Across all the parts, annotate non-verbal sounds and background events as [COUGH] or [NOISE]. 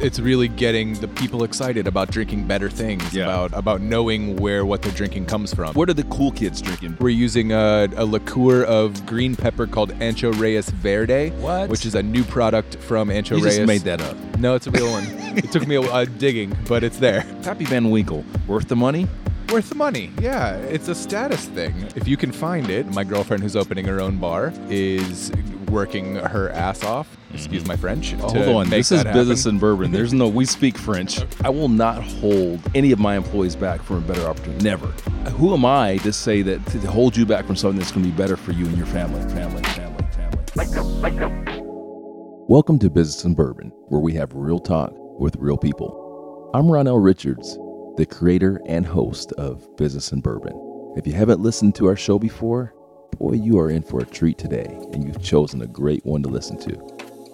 it's really getting the people excited about drinking better things, Yeah. about about knowing where what they're drinking comes from. What are the cool kids drinking? We're using a, a liqueur of green pepper called Ancho Reyes Verde, What? which is a new product from Ancho You Reyes. just made that up. No, it's a real one. it took me a while digging, but it's there. Pappy Van Winkle, worth the money? Worth the money. Yeah, it's a status thing. If you can find it, my girlfriend who's opening her own bar is working her ass off. Excuse mm-hmm. my French. Oh, hold on. This is business and bourbon. There's no, we speak French. [LAUGHS] I will not hold any of my employees back from a better opportunity. Never. Who am I to say that to hold you back from something that's going to be better for you and your family? Family, family, family. Welcome to Business and Bourbon, where we have real talk with real people. I'm Ronell Richards, the creator and host of Business and Bourbon. If you haven't listened to our show before, boy, you are in for a treat today, and you've chosen a great one to listen to.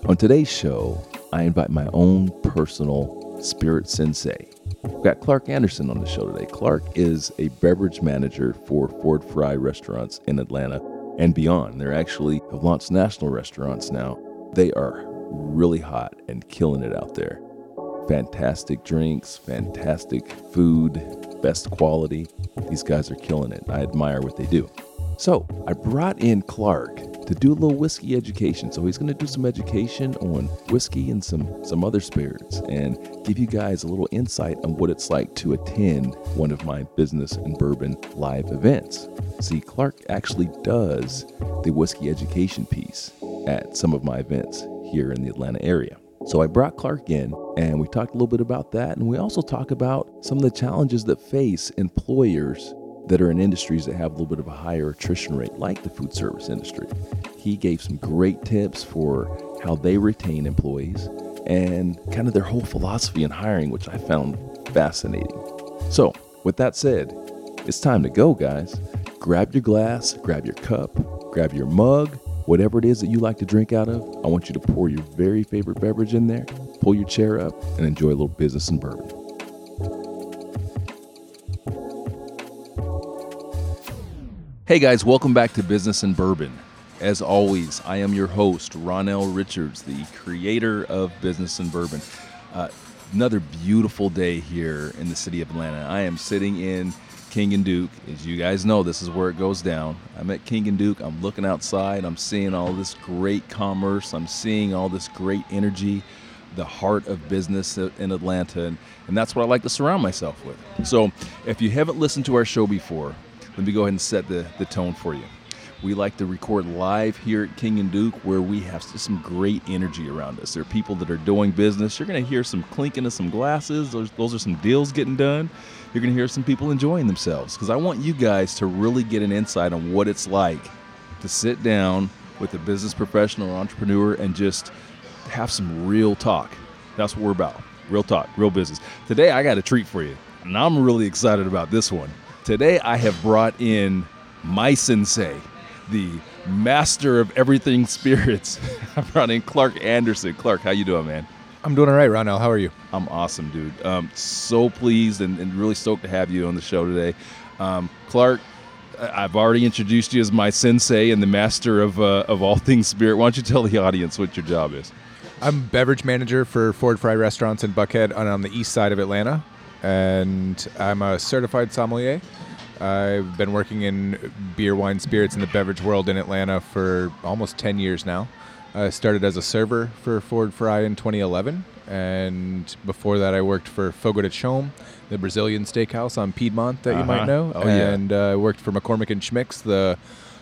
On today's show, I invite my own personal spirit sensei. We've got Clark Anderson on the show today. Clark is a beverage manager for Ford Fry restaurants in Atlanta and beyond. They're actually have launched national restaurants now. They are really hot and killing it out there. Fantastic drinks, fantastic food, best quality. These guys are killing it. I admire what they do. So I brought in Clark to do a little whiskey education. So he's going to do some education on whiskey and some some other spirits, and give you guys a little insight on what it's like to attend one of my business and bourbon live events. See, Clark actually does the whiskey education piece at some of my events here in the Atlanta area. So I brought Clark in and we talked a little bit about that. And we also talk about some of the challenges that face employers that are in industries that have a little bit of a higher attrition rate, like the food service industry. He gave some great tips for how they retain employees and kind of their whole philosophy in hiring, which I found fascinating. So, with that said, it's time to go, guys. Grab your glass, grab your cup, grab your mug, whatever it is that you like to drink out of. I want you to pour your very favorite beverage in there, pull your chair up, and enjoy a little business and bourbon. Hey guys, welcome back to Business and Bourbon. As always, I am your host, Ronell Richards, the creator of Business and Bourbon. Uh, another beautiful day here in the city of Atlanta. I am sitting in King and Duke. As you guys know, this is where it goes down. I'm at King and Duke. I'm looking outside. I'm seeing all this great commerce. I'm seeing all this great energy, the heart of business in Atlanta. And, and that's what I like to surround myself with. So if you haven't listened to our show before, let me go ahead and set the, the tone for you. We like to record live here at King and Duke where we have some great energy around us. There are people that are doing business. You're going to hear some clinking of some glasses. Those, those are some deals getting done. You're going to hear some people enjoying themselves because I want you guys to really get an insight on what it's like to sit down with a business professional or entrepreneur and just have some real talk. That's what we're about. Real talk, real business. Today, I got a treat for you, and I'm really excited about this one. Today, I have brought in my sensei, the master of everything [LAUGHS] spirits. I brought in Clark Anderson. Clark, how you doing, man? I'm doing all right, Ronell. How are you? I'm awesome, dude. Um, so pleased and, and really stoked to have you on the show today. Um, Clark, I've already introduced you as my sensei and the master of, uh, of all [LAUGHS] things spirit. Why don't you tell the audience what your job is? I'm beverage manager for Ford Fry Restaurants in Buckhead on, on the east side of Atlanta, and I'm a certified sommelier. I've been working in beer, wine, spirits in the beverage world in Atlanta for almost 10 years now. I started as a server for Ford Fry in 2011, and before that, I worked for Fogo de Chão, the Brazilian steakhouse on Piedmont that you Uh-huh. might know, Oh, yeah. and uh, I worked for McCormick and Schmick's, the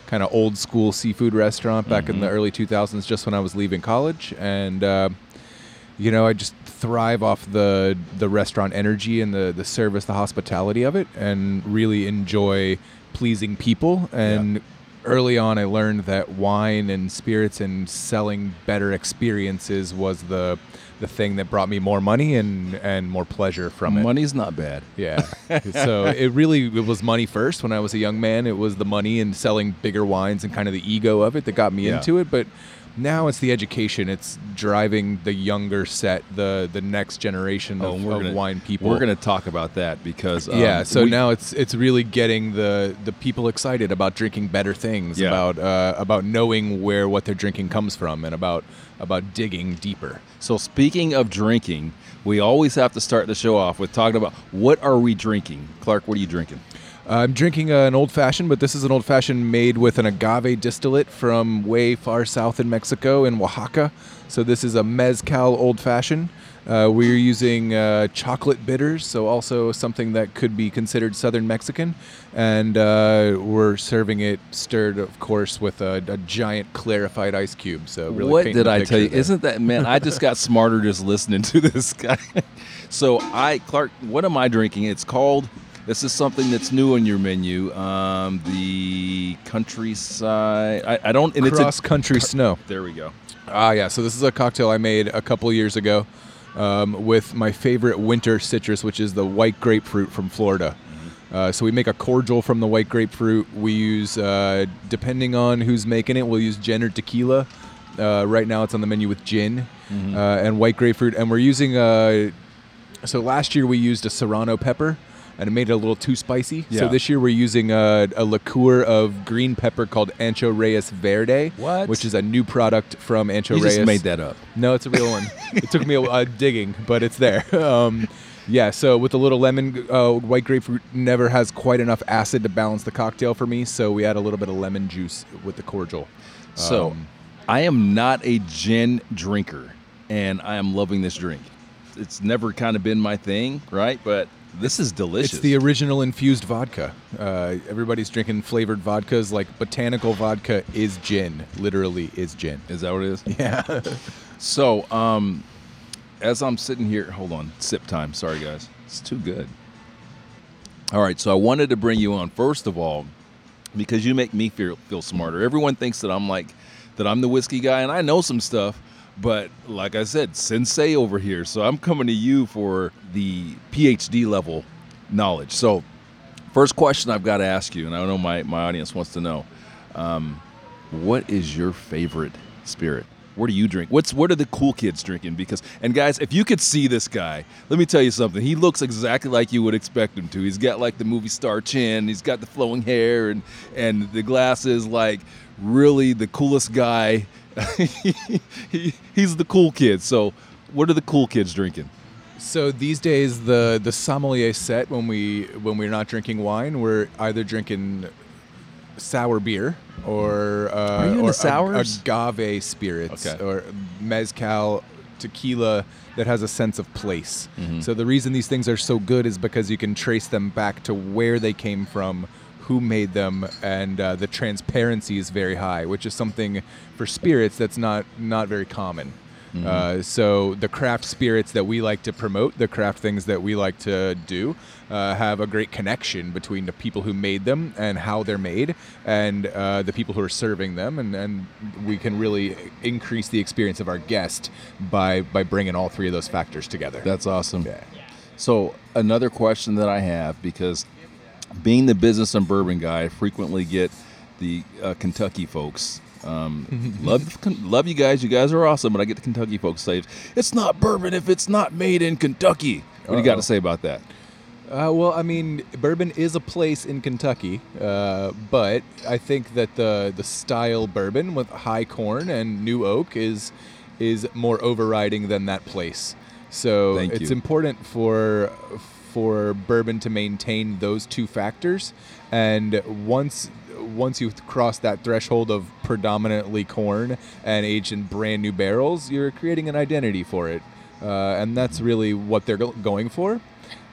kind of old school seafood restaurant back in the Mm-hmm. early 2000s, just when I was leaving college, and uh, you know, I just thrive off the the restaurant energy and the the service, the hospitality of it, and really enjoy pleasing people. And early on, I learned that wine and spirits and selling better experiences was the the thing that brought me more money and and more pleasure from it. Money's not bad. Yeah. [LAUGHS] so it really it was money first when I was a young man. It was the money and selling bigger wines and kind of the ego of it that got me Yeah. into it. But now it's the education. It's driving the younger set, the the next generation Oh, of, of gonna- wine people. We're going to talk about that because um, yeah, so we- now it's it's really getting the the people excited about drinking better things, Yeah. about uh, about knowing where what they're drinking comes from, and about about digging deeper. So speaking of drinking, we always have to start the show off with talking about what are we drinking. Clark, what are you drinking? I'm drinking an old fashioned, but this is an old fashioned made with an agave distillate from way far south in Mexico, in Oaxaca. So this is a mezcal old fashioned. Uh, we're using uh, chocolate bitters, so also something that could be considered Southern Mexican, and uh, we're serving it stirred, of course, with a, a giant clarified ice cube. So really, what did I tell you? Isn't that man? I just got [LAUGHS] smarter just listening to this guy. [LAUGHS] so I, Clark, what am I drinking? It's called. This is something that's new on your menu. Um, the countryside. I, I don't. And cross it's a, country snow? There we go. Ah, yeah. So this is a cocktail I made a couple years ago um, with my favorite winter citrus, which is the white grapefruit from Florida. Uh, so we make a cordial from the white grapefruit. We use, uh, depending on who's making it, we'll use gin or tequila. Uh, right now, it's on the menu with gin uh, and white grapefruit, and we're using. Uh, so last year we used a serrano pepper, and it made it a little too spicy. Yeah. So this year we're using a, a liqueur of green pepper called Ancho Reyes Verde, What? which is a new product from Ancho You Reyes. just made that up. No, it's a real one. it took me a uh, digging, but it's there. [LAUGHS] Um, yeah, so with a little lemon, uh, white grapefruit never has quite enough acid to balance the cocktail for me, so we add a little bit of lemon juice with the cordial. So, Um, I am not a gin drinker, and I am loving this drink. It's never kind of been my thing, right? But this is delicious. It's the original infused vodka. Uh, everybody's drinking flavored vodkas. Like botanical vodka is gin. Literally is gin. Is that what it is? [LAUGHS] Yeah. So, um, as I'm sitting here, hold on, sip time. Sorry, guys, it's too good. All right, so I wanted to bring you on first of all because you make me feel feel smarter. Everyone thinks that I'm like that I'm the whiskey guy, and I know some stuff. But like I said, sensei over here. So I'm coming to you for the PhD level knowledge. So, first question I've got to ask you, and I know my, my audience wants to know um, what is your favorite spirit? What do you drink? What's what are the cool kids drinking? Because and guys, if you could see this guy, let me tell you something. He looks exactly like you would expect him to. He's got like the movie star chin. He's got the flowing hair and and the glasses. Like really the coolest guy. [LAUGHS] he, he's the cool kid. So what are the cool kids drinking? So these days, the the sommelier set when we when we're not drinking wine, we're either drinking sour beer or uh, Are you into or ag- agave spirits Okay. or mezcal tequila that has a sense of place. Mm-hmm. So the reason these things are so good is because you can trace them back to where they came from, who made them, and uh, the transparency is very high, which is something for spirits that's not not very common. Mm-hmm. Uh, so the craft spirits that we like to promote, the craft things that we like to do, uh, have a great connection between the people who made them and how they're made, and uh, the people who are serving them, and, and we can really increase the experience of our guest by by bringing all three of those factors together. That's awesome. Yeah. So another question that I have because being the business and bourbon guy, I frequently get the uh, Kentucky folks. Um, [LAUGHS] love love you guys. You guys are awesome. But I get the Kentucky folks say it's not bourbon if it's not made in Kentucky. What do you got to say about that? Uh, well, I mean, bourbon is a place in Kentucky, uh, but I think that the the style bourbon with high corn and new oak is is more overriding than that place. So Thank it's you. important for for bourbon to maintain those two factors, and once once you cross that threshold of predominantly corn and aged in brand new barrels, you're creating an identity for it, uh, and that's really what they're go- going for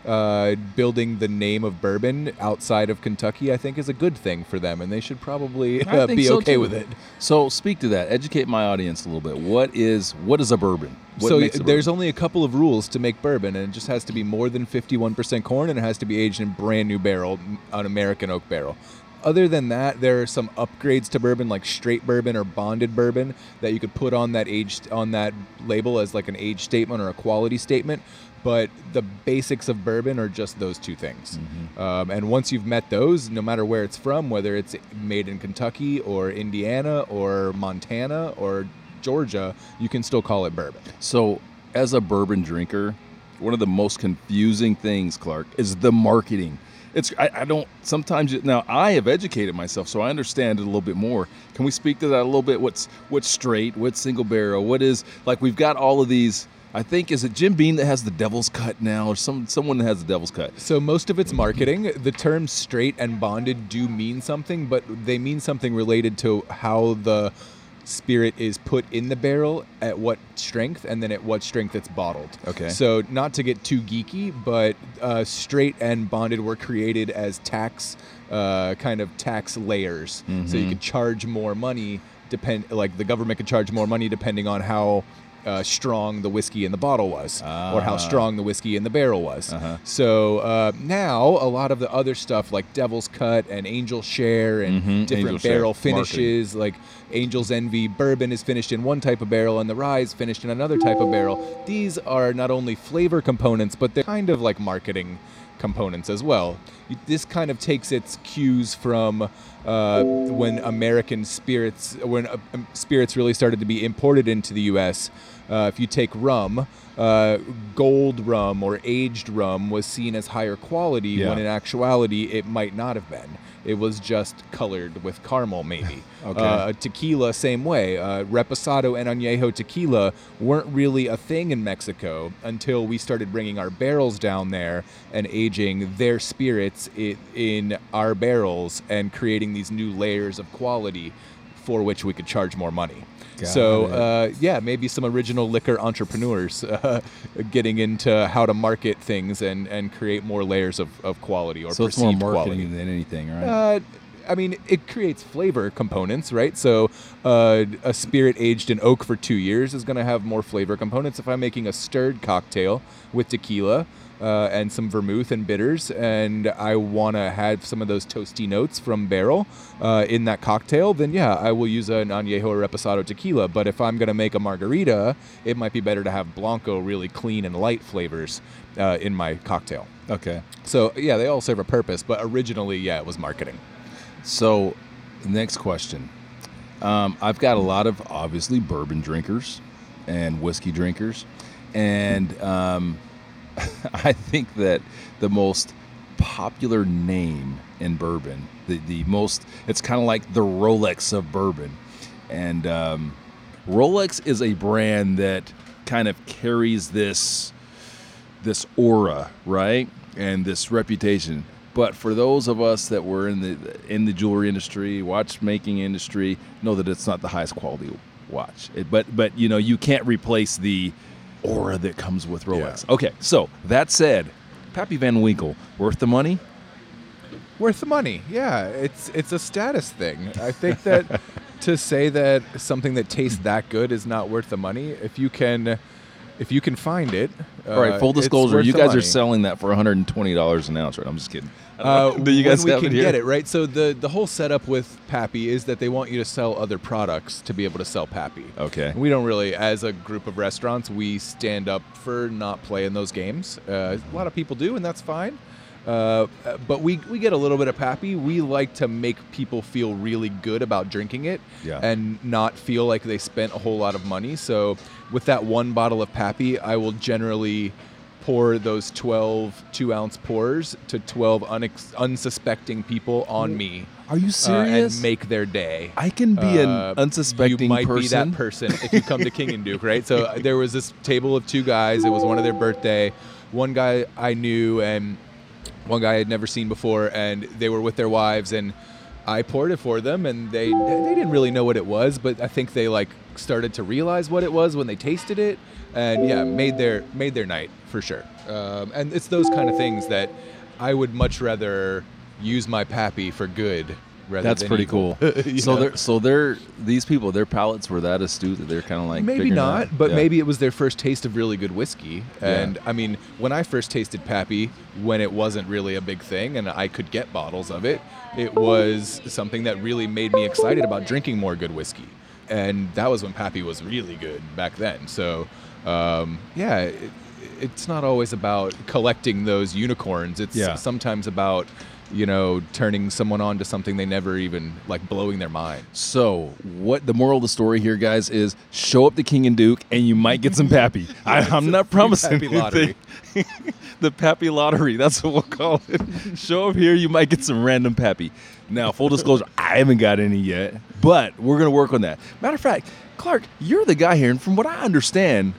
uh, building the name of bourbon outside of Kentucky, I think, is a good thing for them, and they should probably uh, be so, okay too. with it. So speak to that. Educate my audience a little bit. What is what is a bourbon? What so makes a there's bourbon? only a couple of rules to make bourbon, and it just has to be more than 51% corn, and it has to be aged in brand new barrel, an American oak barrel. Other than that, there are some upgrades to bourbon, like straight bourbon or bonded bourbon, that you could put on that aged on that label as like an age statement or a quality statement. But the basics of bourbon are just those two things. Um, and once you've met those, no matter where it's from, whether it's made in Kentucky or Indiana or Montana or Georgia, you can still call it bourbon. So, as a bourbon drinker, one of the most confusing things, Clark, is the marketing. It's I, I don't sometimes now I have educated myself, so I understand it a little bit more. Can we speak to that a little bit? What's what's straight? What's single barrel? What is like? We've got all of these. I think is it Jim Beam that has the Devil's Cut now, or some someone that has the Devil's Cut. So most of it's marketing. The terms straight and bonded do mean something, but they mean something related to how the spirit is put in the barrel at what strength and then at what strength it's bottled. Okay. So not to get too geeky, but uh, straight and bonded were created as tax uh, kind of tax layers. So you could charge more money depend like the government could charge more money depending on how uh, strong the whiskey in the bottle was or how Ah. strong the whiskey in the barrel was. Uh-huh. So uh, now a lot of the other stuff like Devil's Cut and Angel Share and Mhm, different Angel Share, barrel marketing. finishes, like Angel's Envy bourbon is finished in one type of barrel and the rye is finished in another type of barrel. These are not only flavor components, but they're kind of like marketing components as well. This kind of takes its cues from uh, when American spirits, when uh, um, spirits really started to be imported into the U.S. Uh, if you take rum, uh, gold rum or aged rum was seen as higher quality Yeah. when in actuality it might not have been. It was just colored with caramel, maybe. [LAUGHS] Okay. Uh, tequila, same way. Uh, Reposado and Añejo tequila weren't really a thing in Mexico until we started bringing our barrels down there and aging their spirits in our barrels and creating these new layers of quality for which we could charge more money. Got so, uh, yeah, maybe some original liquor entrepreneurs [LAUGHS] uh, getting into how to market things and, and create more layers of, of quality or So it's more perceived marketing quality. than anything, right? Uh, I mean, it creates flavor components, right? So, uh, a spirit aged in oak for two years is going to have more flavor components. If I'm making a stirred cocktail with tequila uh, and some vermouth and bitters, and I want to have some of those toasty notes from barrel uh, in that cocktail, then yeah, I will use an añejo or reposado tequila. But if I'm going to make a margarita, it might be better to have blanco, really clean and light flavors uh, in my cocktail. okay. So yeah, they all serve a purpose, but originally, yeah, it was marketing. So, next question. Um, I've got a lot of obviously bourbon drinkers and whiskey drinkers, and um, [LAUGHS] I think that the most popular name in bourbon, the, the most, it's kind of like the Rolex of bourbon. And um, Rolex is a brand that kind of carries this this aura, right? And this reputation. But for those of us that were in the in the jewelry industry, watchmaking industry, know that it's not the highest quality watch. It, but but you know you can't replace the aura that comes with Rolex. Okay, so that said, Pappy Van Winkle worth the money? Worth the money, yeah. It's it's a status thing. I think that [LAUGHS] to say that something that tastes that good is not worth the money, if you can, if you can find it. All right, uh, full disclosure, you guys are selling that for 120 dollars an ounce, right? I'm just kidding. Uh. Do [LAUGHS] you guys we can here? get it right. So the the whole setup with Pappy is that they want you to sell other products to be able to sell Pappy. Okay. We don't really, as a group of restaurants, we stand up for not playing those games. Uh, a lot of people do, and that's fine. Uh, but we, we get a little bit of Pappy. We like to make people feel really good about drinking it Yeah. and not feel like they spent a whole lot of money. So with that one bottle of Pappy, I will generally pour those 12 two ounce pours to 12 unex- unsuspecting people on me. Are you uh, serious? and make their day. I can be an Uh, unsuspecting you might person. be that person if you come to King and Duke, right? So uh, there was this table of two guys. It was one of their birthday. One guy I knew, and one guy I had never seen before, and they were with their wives, and I poured it for them, and they they didn't really know what it was, but I think they like started to realize what it was when they tasted it, and yeah, made their made their night for sure. Um, and it's those kind of things that I would much rather use my pappy for good. Rather That's pretty evil. cool. [LAUGHS] You so they're so they're these people, their palates were that astute that they're kind of like maybe not, out- but yeah. maybe it was their first taste of really good whiskey. Yeah. And I mean, when I first tasted Pappy, when it wasn't really a big thing and I could get bottles of it, it was something that really made me excited about drinking more good whiskey. And that was when Pappy was really good back then. So, um, yeah, it, it's not always about collecting those unicorns. It's Yeah. sometimes about you know, turning someone on to something they never even like blowing their mind. So, what the moral of the story here, guys, is show up to King and Duke, and you might get some pappy. [LAUGHS] I, I'm not promising Pappy lottery. anything. [LAUGHS] the pappy lottery. That's what we'll call it. [LAUGHS] show up here, you might get some random pappy. Now, full disclosure, I haven't got any yet, but we're gonna work on that. Matter of fact, Clark, you're the guy here, and from what I understand,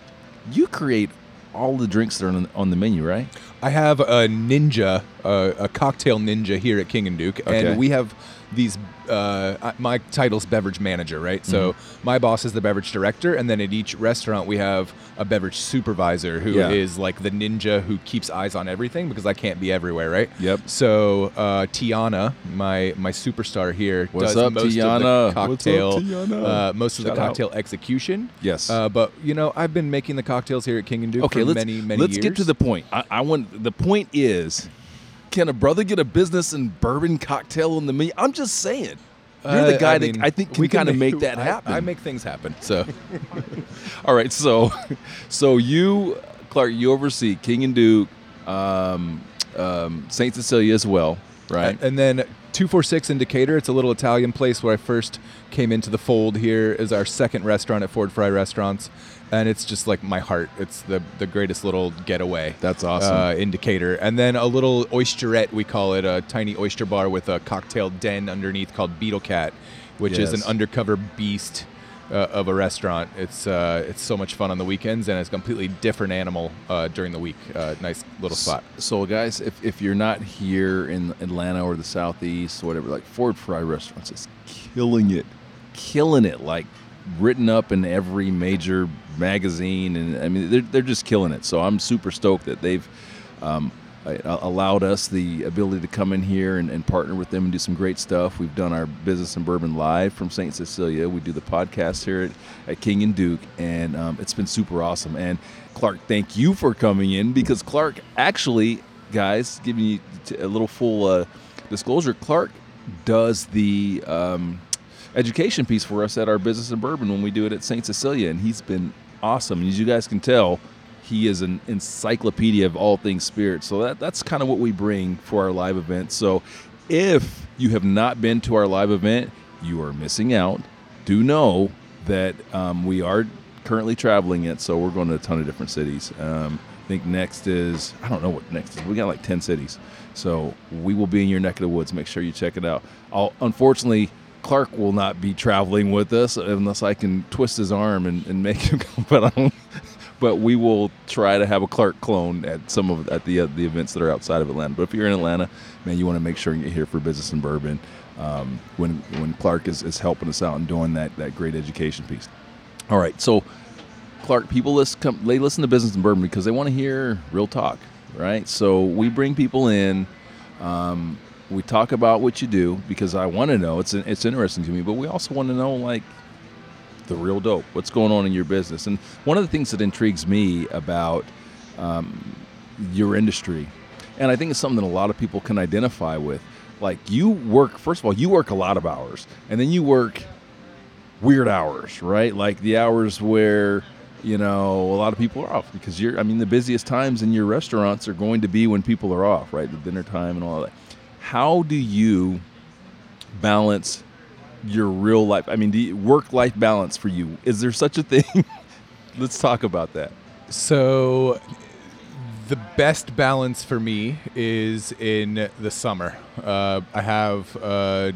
you create all the drinks that are on, on the menu, right? I have a ninja, uh, a cocktail ninja here at King and Duke, Okay. and we have these. Uh, my title's beverage manager, right? So Mm-hmm. my boss is the beverage director, and then at each restaurant we have a beverage supervisor who is Yeah. like the ninja who keeps eyes on everything because I can't be everywhere, right? Yep. So uh, Tiana, my my superstar here, What's does up, most Tiana? of the What's up, cocktail, Tiana? Uh, most of Shout the out. cocktail execution. Yes. Uh, but you know, I've been making the cocktails here at King and Duke okay, for let's many many let's years. get to the point. I, I want the point is, can a brother get a business in bourbon cocktail on the me? I'm just saying. You're the guy I that mean, I think can we kind of make [LAUGHS] that I- happen. I, make things happen. So [LAUGHS] All right, so so you, Clark, you oversee King and Duke, um, um, Saint Cecilia as well, right? And then 246 in Decatur, it's a little Italian place where I first came into the fold here is our second restaurant at Ford Fry Restaurants. And it's just like my heart. It's the, the greatest little getaway. That's awesome. Uh, in Decatur. And then a little oysterette, we call it, a tiny oyster bar with a cocktail den underneath called Beetle Cat, which is an undercover beast uh, of a restaurant. It's uh, it's so much fun on the weekends, and it's a completely different animal uh, during the week. Uh, nice little spot. So, guys, if, if you're not here in Atlanta or the Southeast, whatever, like Ford Fry Restaurants is killing it, killing it, like written up in every major magazine, and I mean they're they're just killing it. So I'm super stoked that they've um, allowed us the ability to come in here and, and partner with them and do some great stuff. We've done our business and bourbon live from St. Cecilia. We do the podcast here at, at King and Duke, and um, it's been super awesome. And Clark, thank you for coming in because Clark actually, guys, giving you a little full uh, disclosure, Clark does the um, education piece for us at our business in bourbon when we do it at St. Cecilia, and he's been awesome. And as you guys can tell, he is an encyclopedia of all things spirit. So that, that's kind of what we bring for our live event. So if you have not been to our live event, you are missing out. Do know that um, we are currently traveling it, so we're going to a ton of different cities. Um, I think next is I don't know what next is. We got like ten cities, so we will be in your neck of the woods. Make sure you check it out. I'll, unfortunately, Clark will not be traveling with us unless I can twist his arm and, and make him [LAUGHS] come. But. But we will try to have a Clark clone at some of at the uh, the events that are outside of Atlanta. But if you're in Atlanta, man, you want to make sure you're here for business and bourbon. Um, when when Clark is, is helping us out and doing that that great education piece. All right, so Clark, people listen, come, they listen to business and bourbon because they want to hear real talk, right? So we bring people in. Um, we talk about what you do because I want to know. It's it's interesting to me, but we also want to know like the real dope. What's going on in your business? And one of the things that intrigues me about um, your industry, and I think it's something that a lot of people can identify with. Like you work, first of all, you work a lot of hours, and then you work weird hours, right? Like the hours where you know a lot of people are off because you're. I mean, the busiest times in your restaurants are going to be when people are off, right? The dinner time and all that. How do you balance your real life? I mean, the work life balance for you. Is there such a thing? [LAUGHS] Let's talk about that. So, the best balance for me is in the summer. Uh, I have uh,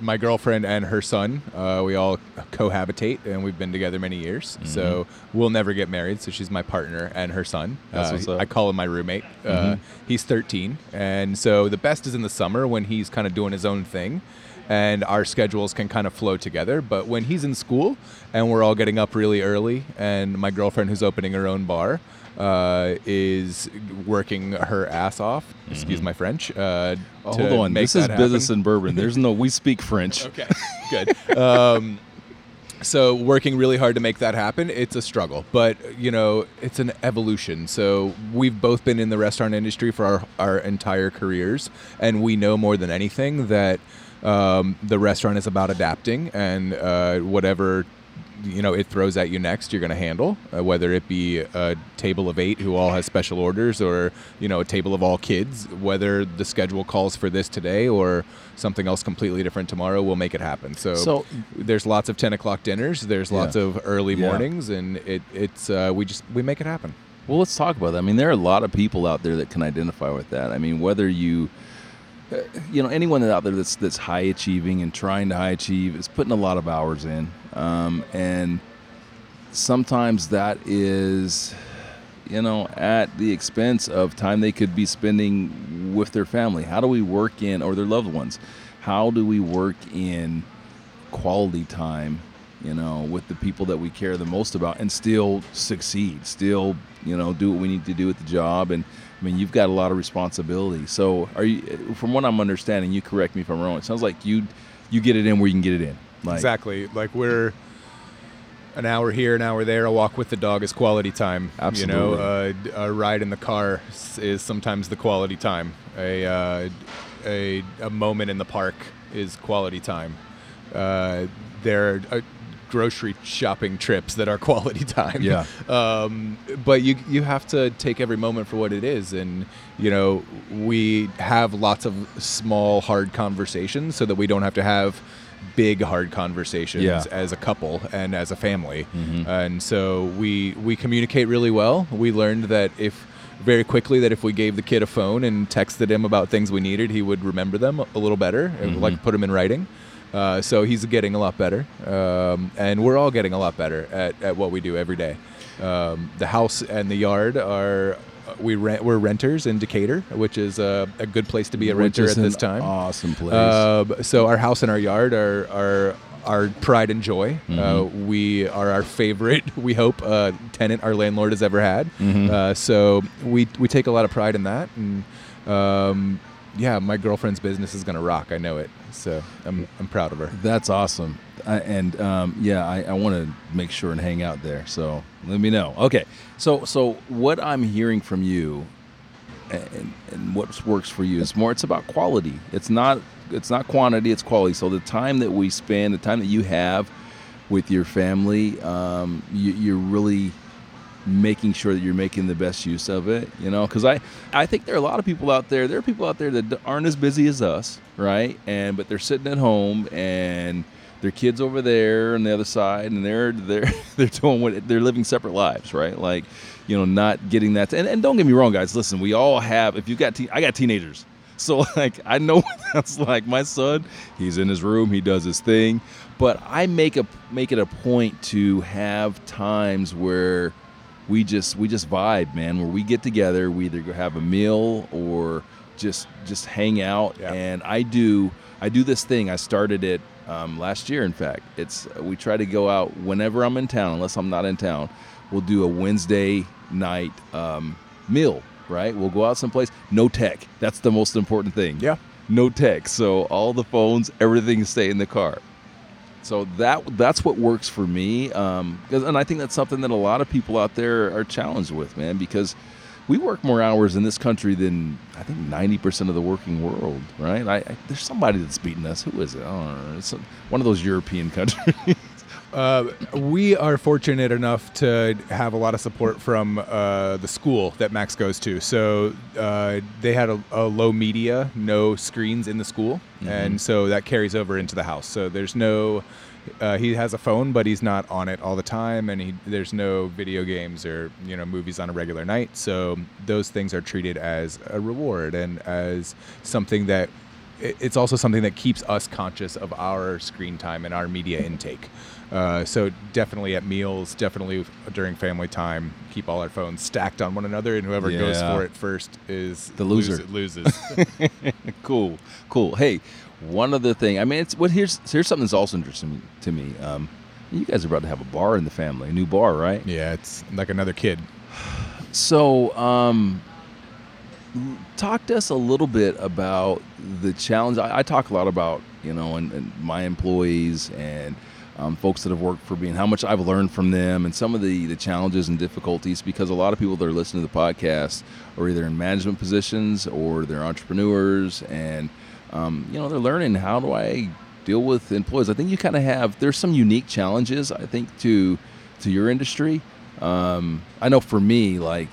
my girlfriend and her son. Uh, we all cohabitate, and we've been together many years. So we'll never get married. So she's my partner and her son. That's Uh. I call him my roommate. Uh, he's 13, and so the best is in the summer when he's kind of doing his own thing. And our schedules can kind of flow together. But when he's in school and we're all getting up really early, and my girlfriend, who's opening her own bar, uh, is working her ass off. Excuse my French. Uh, Oh, hold on. This is business and bourbon. There's no. We speak French. [LAUGHS] Okay, good. Um, so working really hard to make that happen, it's a struggle, but you know, it's an evolution. So we've both been in the restaurant industry for our, our entire careers, and we know more than anything that um, the restaurant is about adapting and uh, whatever you know it throws at you next you're going to handle uh, whether it be a table of eight who all has special orders or you know a table of all kids whether the schedule calls for this today or something else completely different tomorrow we'll make it happen so, So- there's lots of 10 o'clock dinners there's Yeah. lots of early Yeah. mornings and it, it's uh, we just we make it happen Well, let's talk about that. I mean, there are a lot of people out there that can identify with that. I mean, whether you, you know, anyone out there that's that's high achieving and trying to high achieve is putting a lot of hours in, um, and sometimes that is, you know, at the expense of time they could be spending with their family. How do we work in or their loved ones? How do we work in quality time you know with the people that we care the most about and still succeed still you know do what we need to do at the job and mean you've got a lot of responsibility. So are you from what i'm understanding you correct me if i'm wrong it sounds like you you get it in where you can get it in like exactly. Like we're an hour here an hour there a walk with the dog is quality time Absolutely. you know? Uh, a ride in the car is sometimes the quality time. A uh, a, a moment in the park is quality time. Uh, there uh, grocery shopping trips that are quality [LAUGHS] time Yeah. um, but you you have to take every moment for what it is, and you know we have lots of small hard conversations so that we don't have to have big hard conversations Yeah. as a couple and as a family, Mhm. and so we we communicate really well. We learned that if very quickly that if we gave the kid a phone and texted him about things we needed, he would remember them a little better and Mhm. like put them in writing. Uh, so he's getting a lot better, um, and we're all getting a lot better at, at what we do every day. Um, the house and the yard are we rent. We're renters in Decatur, which is a, a good place to be a which renter at this time. awesome place Um, so our house and our yard are are our pride and joy. Uh, Mhm. we are our favorite. [LAUGHS] We hope uh, tenant our landlord has ever had. Mhm. Uh, so we we take a lot of pride in that, and um, yeah, my girlfriend's business is gonna rock. I know it. So I'm I'm proud of her. That's awesome. I, and um, yeah, I, I want to make sure and hang out there. So let me know. Okay. So so what I'm hearing from you, and, and what works for you is more. It's about quality. It's not it's not quantity. It's quality. So the time that we spend, the time that you have with your family, um, you, you're really making sure that you're making the best use of it you know? Because i i think there are a lot of people out there there are people out there that aren't as busy as us right? And but they're sitting at home and their kids over there on the other side and they're they're [LAUGHS] they're doing what they're living separate lives right? Like you know not getting that and, and don't get me wrong guys listen we all have if you got te- i got teenagers. So [LAUGHS] like I know [LAUGHS] that's like. My son, he's in his room, he does his thing, but I make a make it a point to have times where we just we just vibe, man, where we get together, we either go have a meal or just just hang out. Yeah. And I do I do this thing. I started it um, last year. In fact, it's we try to go out whenever I'm in town, unless I'm not in town. We'll do a Wednesday night um, meal. Right? We'll go out someplace. No tech. That's the most important thing. Yeah. No tech. So all the phones, everything stay in the car. So that that's what works for me, um, and I think that's something that a lot of people out there are challenged with, man, because we work more hours in this country than I think ninety percent of the working world, right? I, I, there's somebody that's beating us. Who is it? I don't know. It's one of those European countries. [LAUGHS] Uh, we are fortunate enough to have a lot of support from uh, the school that Max goes to. So uh, they had a, a low media, no screens in the school, and so that carries over into the house. So there's no. Uh, he has a phone, but he's not on it all the time, and he, there's no video games or you know movies on a regular night. So those things are treated as a reward and as something that it's also something that keeps us conscious of our screen time and our media intake. Uh, so definitely at meals, definitely during family time, keep all our phones stacked on one another, and whoever goes for it first is The loser. loses. loses. [LAUGHS] [LAUGHS] cool, cool. Hey, one other thing. I mean, it's what here's here's something that's also interesting to me. Um, you guys are about to have a bar in the family, a new bar, right? yeah, it's like another kid. [SIGHS] So, um, talk to us a little bit about the challenge. I, I talk a lot about, you know, and, and my employees and um, folks that have worked for me and how much I've learned from them and some of the, the challenges and difficulties because a lot of people that are listening to the podcast are either in management positions or they're entrepreneurs and, um, you know, they're learning how do I deal with employees. I think you kind of have there's some unique challenges I think to to your industry. Um, I know for me, like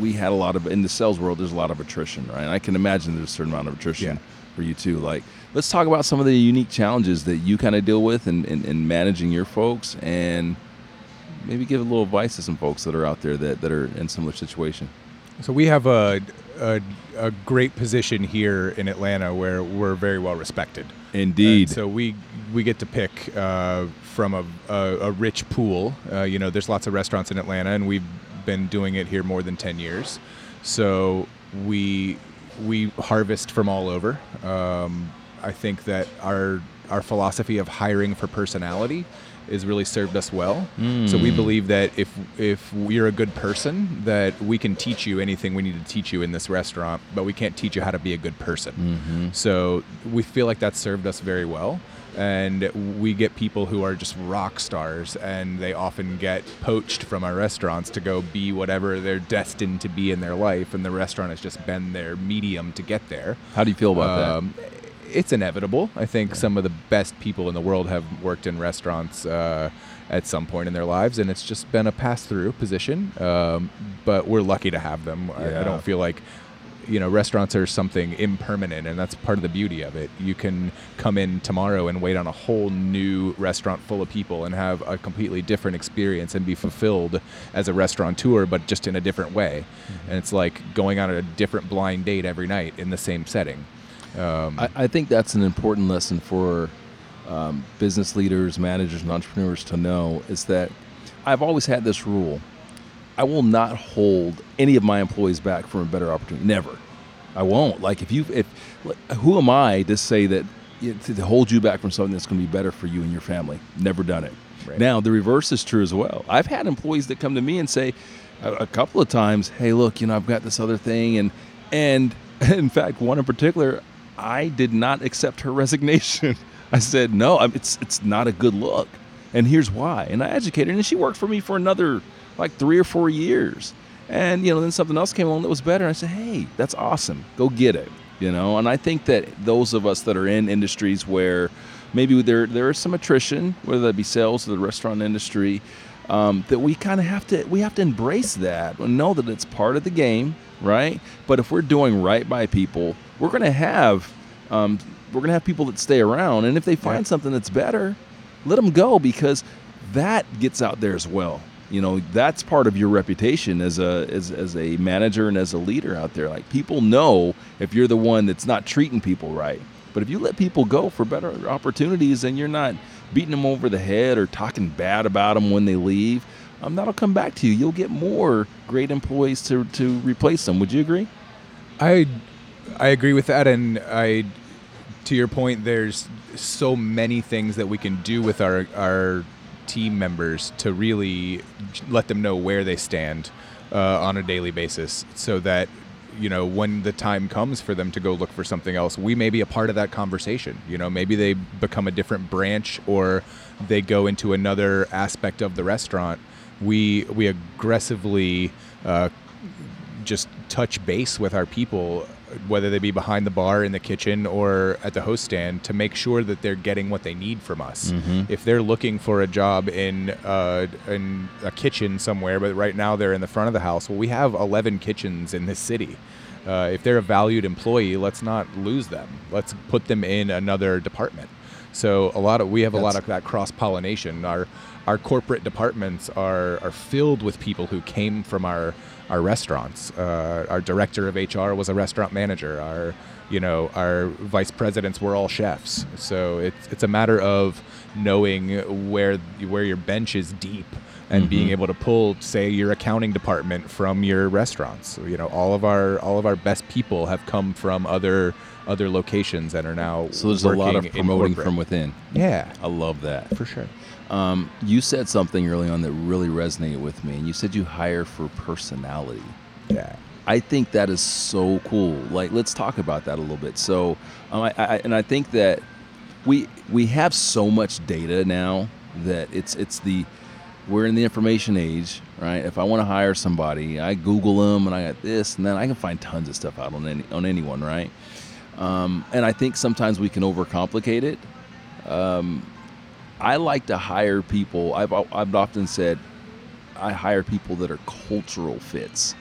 we had a lot of in the sales world. There's a lot of attrition, right? And I can imagine there's a certain amount of attrition Yeah. for you too. Like, let's talk about some of the unique challenges that you kind of deal with in, in, in managing your folks, and maybe give a little advice to some folks that are out there that, that are in similar situation. So we have a, a a great position here in Atlanta where we're very well respected. Indeed. And so we we get to pick uh, from a, a, a rich pool. Uh, you know, there's lots of restaurants in Atlanta, and we've been doing it here more than ten years. So we we harvest from all over. Um, I think that our our philosophy of hiring for personality has really served us well. So we believe that if if you're a good person, that we can teach you anything we need to teach you in this restaurant, but we can't teach you how to be a good person. So we feel like that served us very well. And we get people who are just rock stars, and they often get poached from our restaurants to go be whatever they're destined to be in their life, and the restaurant has just been their medium to get there. How do you feel about Um, it's inevitable. I think some of the best people in the world have worked in restaurants uh, at some point in their lives, and it's just been a pass-through position. Um, but we're lucky to have them. I, I don't feel like, you know, restaurants are something impermanent, and that's part of the beauty of it. You can come in tomorrow and wait on a whole new restaurant full of people and have a completely different experience and be fulfilled as a restaurateur, but just in a different way. And it's like going on a different blind date every night in the same setting. Um, I, I think that's an important lesson for um, business leaders, managers, and entrepreneurs to know is that I've always had this rule. I will not hold any of my employees back from a better opportunity. Never. I won't. Like if you, if like, who am I to say that you know, to, to hold you back from something that's going to be better for you and your family? Never done it. Right. Now the reverse is true as well. I've had employees that come to me and say a, a couple of times, "Hey, look, you know, I've got this other thing," and and [LAUGHS] in fact, one in particular, I did not accept her [LAUGHS] resignation. I said, "No, it's it's not a good look," and here's why. And I educated her, and she worked for me for another like three or four years. And you know, then something else came along that was better. And I said, "Hey, that's awesome. Go get it." You know, and I think that those of us that are in industries where maybe there there is some attrition, whether that be sales or the restaurant industry, um, that we kind of have to we have to embrace that and know that it's part of the game, right? But if we're doing right by people, we're going to have um, we're going to have people that stay around, and if they find Yeah. something that's better, let them go because that gets out there as well. You know, that's part of your reputation as a as, as a manager and as a leader out there. Like people know if you're the one that's not treating people right. But if you let people go for better opportunities and you're not beating them over the head or talking bad about them when they leave, um, that'll come back to you. You'll get more great employees to, to replace them. Would you agree? I I agree with that, and I to your point. There's so many things that we can do with our our team members to really let them know where they stand uh, on a daily basis, so that you know when the time comes for them to go look for something else, we may be a part of that conversation. You know, maybe they become a different branch or they go into another aspect of the restaurant. We we aggressively. Uh, just touch base with our people, whether they be behind the bar in the kitchen or at the host stand, to make sure that they're getting what they need from us. If they're looking for a job in uh, in a kitchen somewhere, but right now they're in the front of the house, well, we have 11 kitchens in this city. Uh, if they're a valued employee, let's not lose them. Let's put them in another department. So a lot of we have a lot of that cross pollination. Our our corporate departments are are filled with people who came from our our restaurants. Uh, our director of HR was a restaurant manager. Our you know our vice presidents were all chefs. So it's it's a matter of knowing where where your bench is deep and being able to pull say your accounting department from your restaurants. So, you know all of our all of our best people have come from other other locations and are now So there's a lot of promoting from within. Yeah, I love that. for sure. Um, you said something early on that really resonated with me, and you said you hire for personality. Yeah. I think that is so cool. Like, let's talk about that a little bit. So, um, I, I, and I think that we we have so much data now that it's it's the we're in the information age, right? If I want to hire somebody, I Google them and I got this, and then I can find tons of stuff out on any on anyone, right? Um, and I think sometimes we can overcomplicate it. Um, I like to hire people. I've I've often said I hire people that are cultural fits,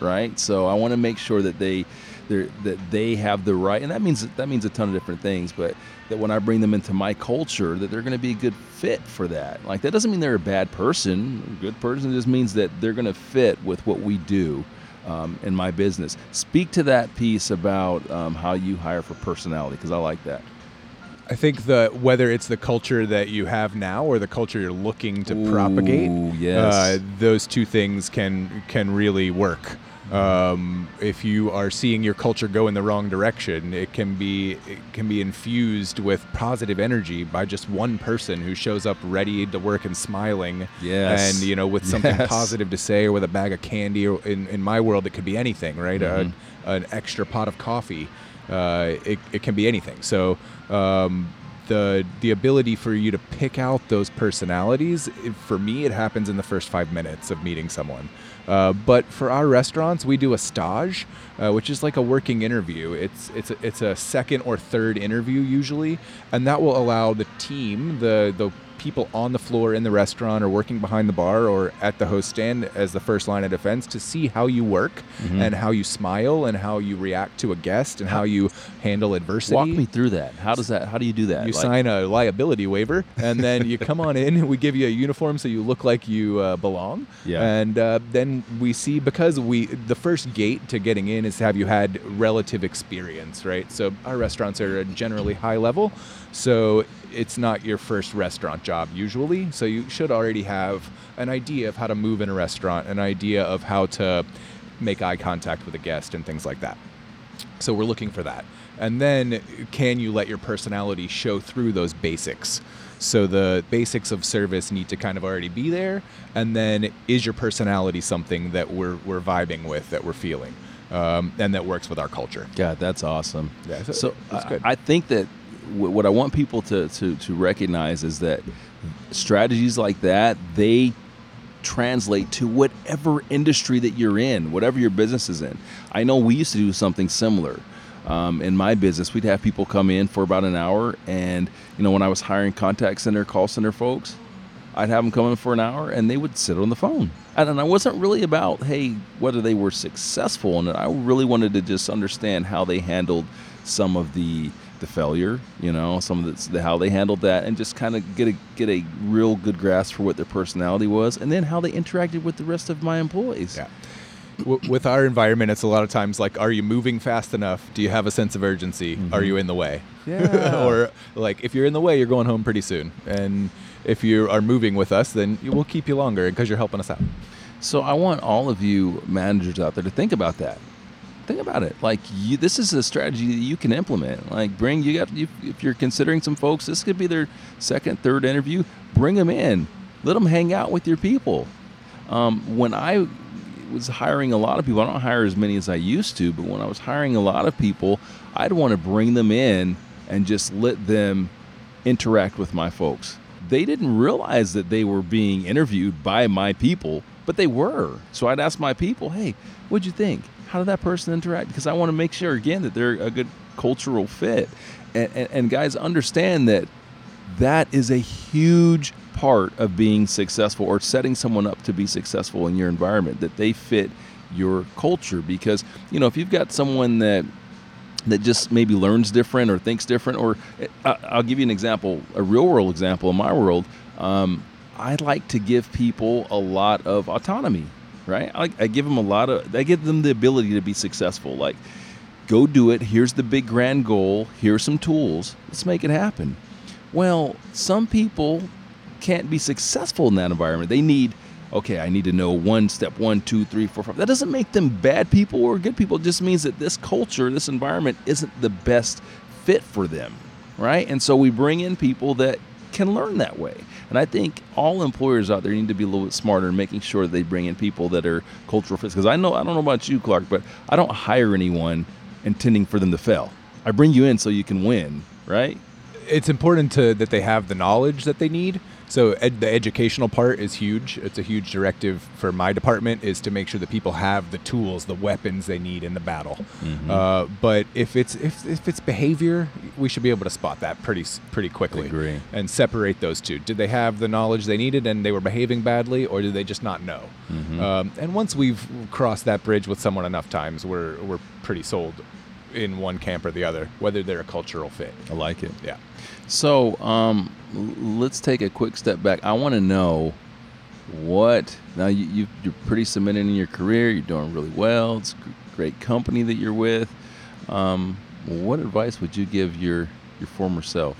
right? So I want to make sure that they that they have the right, and that means that means a ton of different things. But that when I bring them into my culture, that they're going to be a good fit for that. Like that doesn't mean they're a bad person. A good person just means that they're going to fit with what we do um, in my business. Speak to that piece about um, how you hire for personality, because I like that. I think the whether it's the culture that you have now or the culture you're looking to Ooh, propagate, yes. uh, those two things can can really work. Um, if you are seeing your culture go in the wrong direction, it can be it can be infused with positive energy by just one person who shows up ready to work and smiling, Yes. and you know with [LAUGHS] something Yes. positive to say or with a bag of candy. Or in in my world, it could be anything, right? Mhm. A, an extra pot of coffee. Uh, it, it can be anything. So um, the the ability for you to pick out those personalities, it- for me, it happens in the first five minutes of meeting someone. Uh, but for our restaurants, we do a stage, uh, which is like a working interview. It's it's a, it's a second or third interview usually, and that will allow the team, the the people on the floor in the restaurant or working behind the bar or at the host stand as the first line of defense to see how you work Mm-hmm. and how you smile and how you react to a guest and how you handle adversity. Walk me through that. How does that? How do you do that? You Like- sign a liability waiver, and then you come on in. We give you a uniform so you look like you uh, belong. Yeah. And uh, then we see because we the first gate to getting in is to have you had relative experience, right? So our restaurants are generally high level, so it's not your first restaurant job usually. So you should already have an idea of how to move in a restaurant, an idea of how to make eye contact with a guest, and things like that. So we're looking for that. And then can you let your personality show through those basics? So the basics of service need to kind of already be there. And then is your personality something that we're, we're vibing with, that we're feeling, um, and that works with our culture? Yeah, that's awesome. Yeah, so- so that's I- good. I, think that what I want people to, to to recognize is that strategies like that they translate to whatever industry that you're in, whatever your business is in. I know we used to do something similar. Um, in my business, we'd have people come in for about an hour, and you know, when I was hiring contact center, call center folks, I'd have them come in for an hour, and they would sit on the phone. And, and I wasn't really about hey whether they were successful in it. I really wanted to just understand how they handled some of the the failure, you know, some of the, the how they handled that, and just kind of get a get a real good grasp for what their personality was, and then how they interacted with the rest of my employees. Yeah. With our environment, it's a lot of times like, are you moving fast enough? Do you have a sense of urgency? Are mm-hmm. you in the way? Yeah. [LAUGHS] or like, if you're in the way, you're going home pretty soon. And if you are moving with us, then we'll keep you longer because you're helping us out. So I want all of you managers out there to think about that. Think about it. Like you, this is a strategy that you can implement. Like bring you got if, if you're considering some folks, this could be their second, third interview. Bring them in. Let them hang out with your people. Um, when I was hiring a lot of people, I don't hire as many as I used to, but when I was hiring a lot of people, I'd want to bring them in and just let them interact with my folks. They didn't realize that they were being interviewed by my people, but they were. So I'd ask my people, hey, what'd you think? How did that person interact? Because I want to make sure, again, that they're a good cultural fit. And, and, and guys, understand that that is a huge part of being successful or setting someone up to be successful in your environment, that they fit your culture. Because, you know, if you've got someone that that just maybe learns different or thinks different. Or I- I'll give you an example, a real world example in my world. Um, I like to give people a lot of autonomy, right? I, I give them a lot of, I give them the ability to be successful. Like, go do it. Here's the big grand goal. Here's some tools. Let's make it happen. Well, some people can't be successful in that environment. They need, okay, I need to know one step, one, two, three, four, five. That doesn't make them bad people or good people. It just means that this culture, this environment isn't the best fit for them, right? And so we bring in people that can learn that way. And I think all employers out there need to be a little bit smarter in making sure that they bring in people that are cultural fits. Because I know, I don't know about you, Clark, but I don't hire anyone intending for them to fail. I bring you in so you can win, right? it's important to that they have the knowledge that they need. So ed, the educational part is huge. It's a huge directive for my department is to make sure that people have the tools, the weapons they need in the battle. Mm-hmm. Uh, but if it's if, if it's behavior, we should be able to spot that pretty pretty quickly Agree. and separate those two. Did they have the knowledge they needed and they were behaving badly, or did they just not know? Mm-hmm. Um, and once we've crossed that bridge with someone enough times, we're we're pretty sold in one camp or the other, whether they're a cultural fit. I like it. Yeah. So um, let's take a quick step back. I want to know what now you, you you're pretty cemented in your career. You're doing really well. It's a great company that you're with. Um, what advice would you give your your former self,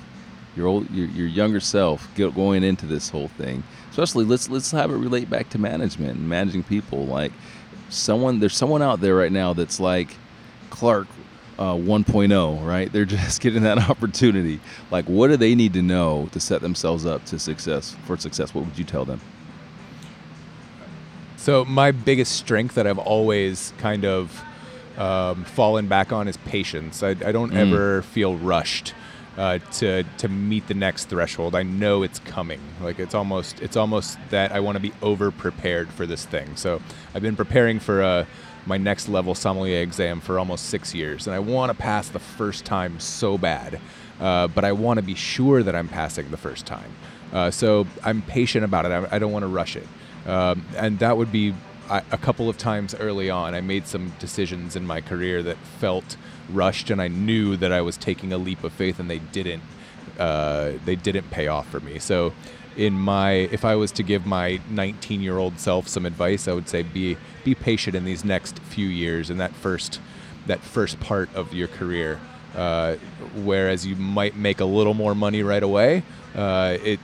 your old your, your younger self, going into this whole thing? Especially let's let's have it relate back to management and managing people. Like someone there's someone out there right now that's like Clark uh, 1.0, right? They're [LAUGHS] just getting that opportunity. Like, what do they need to know to set themselves up to success for success? What would you tell them? So my biggest strength that I've always kind of um, fallen back on is patience. I, I don't Mm. ever feel rushed uh, to to meet the next threshold. I know it's coming. Like it's almost it's almost that I want to be over prepared for this thing. So I've been preparing for uh, my next level sommelier exam for almost six years, and I want to pass the first time so bad. Uh, but I want to be sure that I'm passing the first time. Uh, so I'm patient about it. I, I don't want to rush it. Um, and that would be I, a couple of times early on. I made some decisions in my career that felt rushed, and I knew that I was taking a leap of faith, and they didn't. Uh, they didn't pay off for me. So, in my, if I was to give my 19-year-old self some advice, I would say be be patient in these next few years in that first that first part of your career. Uh, whereas you might make a little more money right away, uh, it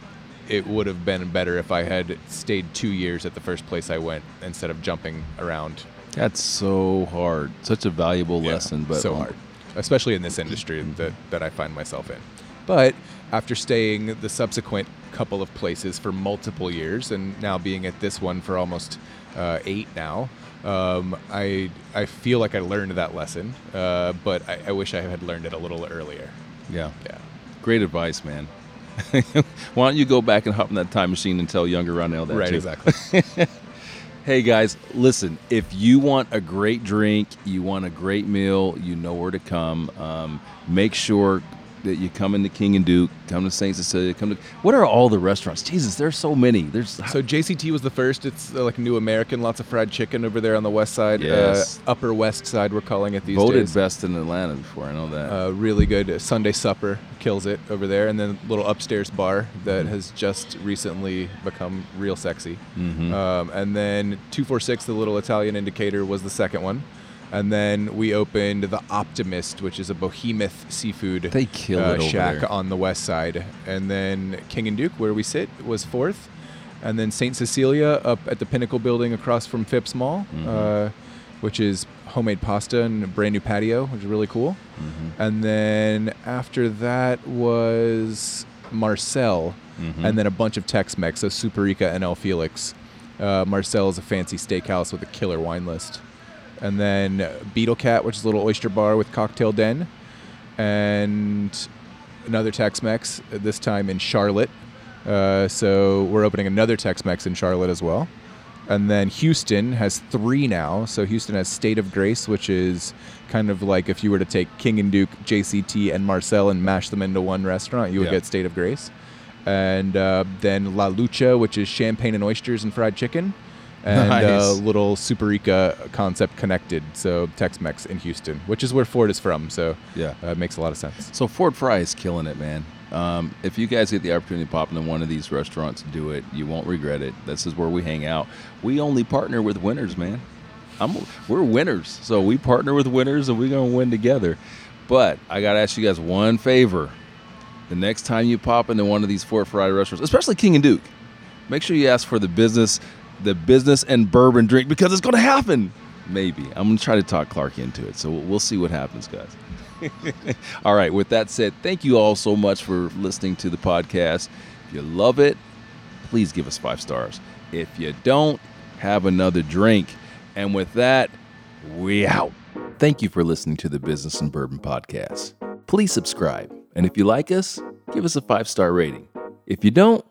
it would have been better if I had stayed two years at the first place I went instead of jumping around. That's so hard. Such a valuable Yeah, lesson, but so hard, especially in this industry that, that I find myself in. But after staying the subsequent couple of places for multiple years, and now being at this one for almost uh, eight now, um, I I feel like I learned that lesson, uh, but I, I wish I had learned it a little earlier. Yeah, Yeah. great advice, man. [LAUGHS] Why don't you go back and hop in that time machine and tell younger Ronell that right, too? exactly. [LAUGHS] Hey guys, listen, if you want a great drink, you want a great meal, you know where to come. Um, make sure that you come into King and Duke, come to St. Cecilia, come to. What are all the restaurants? Jesus, there's so many. There's So JCT was the first. It's uh, like New American, lots of fried chicken over there on the west side. Yes. Uh, upper west side, we're calling it these voted days. best in Atlanta before. I know that. Uh, really good uh, Sunday supper kills it over there, and then little upstairs bar that has just recently become real sexy. Mhm. Um, and then two four six, the little Italian indicator, was the second one. And then we opened the Optimist, which is a behemoth seafood They kill uh, shack there. on the west side. And then King and Duke, where we sit, was fourth. And then St. Cecilia up at the Pinnacle building across from Phipps Mall, Mm-hmm. uh, which is homemade pasta and a brand new patio, which is really cool. Mm-hmm. And then after that was Marcel, Mhm. and then a bunch of Tex-Mex, so Superica and El Felix. Uh, Marcel is a fancy steakhouse with a killer wine list. And then Beetle Cat, which is a little oyster bar with cocktail den, and another Tex-Mex. This time in Charlotte. Uh, so we're opening another Tex-Mex in Charlotte as well. And then Houston has three now. So Houston has State of Grace, which is kind of like if you were to take King and Duke, JCT, and Marcel and mash them into one restaurant, you would Yeah. get State of Grace. And uh, then La Lucha, which is champagne and oysters and fried chicken. And Nice. uh, little Superica concept connected. So Tex Mex in Houston, which is where Ford is from. So Yeah. uh, it makes a lot of sense. So Ford Fry is killing it, man. Um, if you guys get the opportunity to pop into one of these restaurants, do it. You won't regret it. This is where we hang out. We only partner with winners, man. I'm, we're winners, so we partner with winners, and we're gonna win together. But I gotta ask you guys one favor: the next time you pop into one of these Ford Fry restaurants, especially King and Duke, make sure you ask for the business, the business and bourbon drink because it's gonna happen. Maybe I'm gonna try to talk Clark into it, so we'll see what happens, guys. [LAUGHS] all right, with that said, thank you all so much for listening to the podcast. If you love it, please give us five stars. If you don't, have another drink. And with that, we out. Thank you for listening to the Business and Bourbon Podcast. Please subscribe. And if you like us, give us a five star rating. If you don't,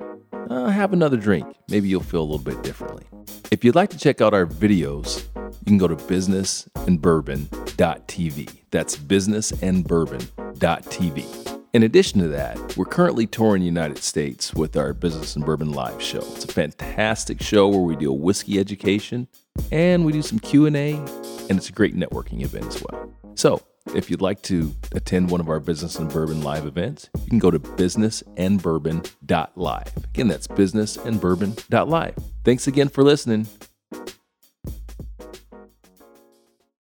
uh, have another drink. Maybe you'll feel a little bit differently. If you'd like to check out our videos, you can go to businessandbourbon.tv. That's businessandbourbon.tv. In addition to that, we're currently touring the United States with our Business and Bourbon Live show. It's a fantastic show where we do whiskey education and we do some Q&A and it's a great networking event as well. So, if you'd like to attend one of our Business and Bourbon live events, you can go to businessandbourbon.live. Again, that's businessandbourbon.live. Thanks again for listening.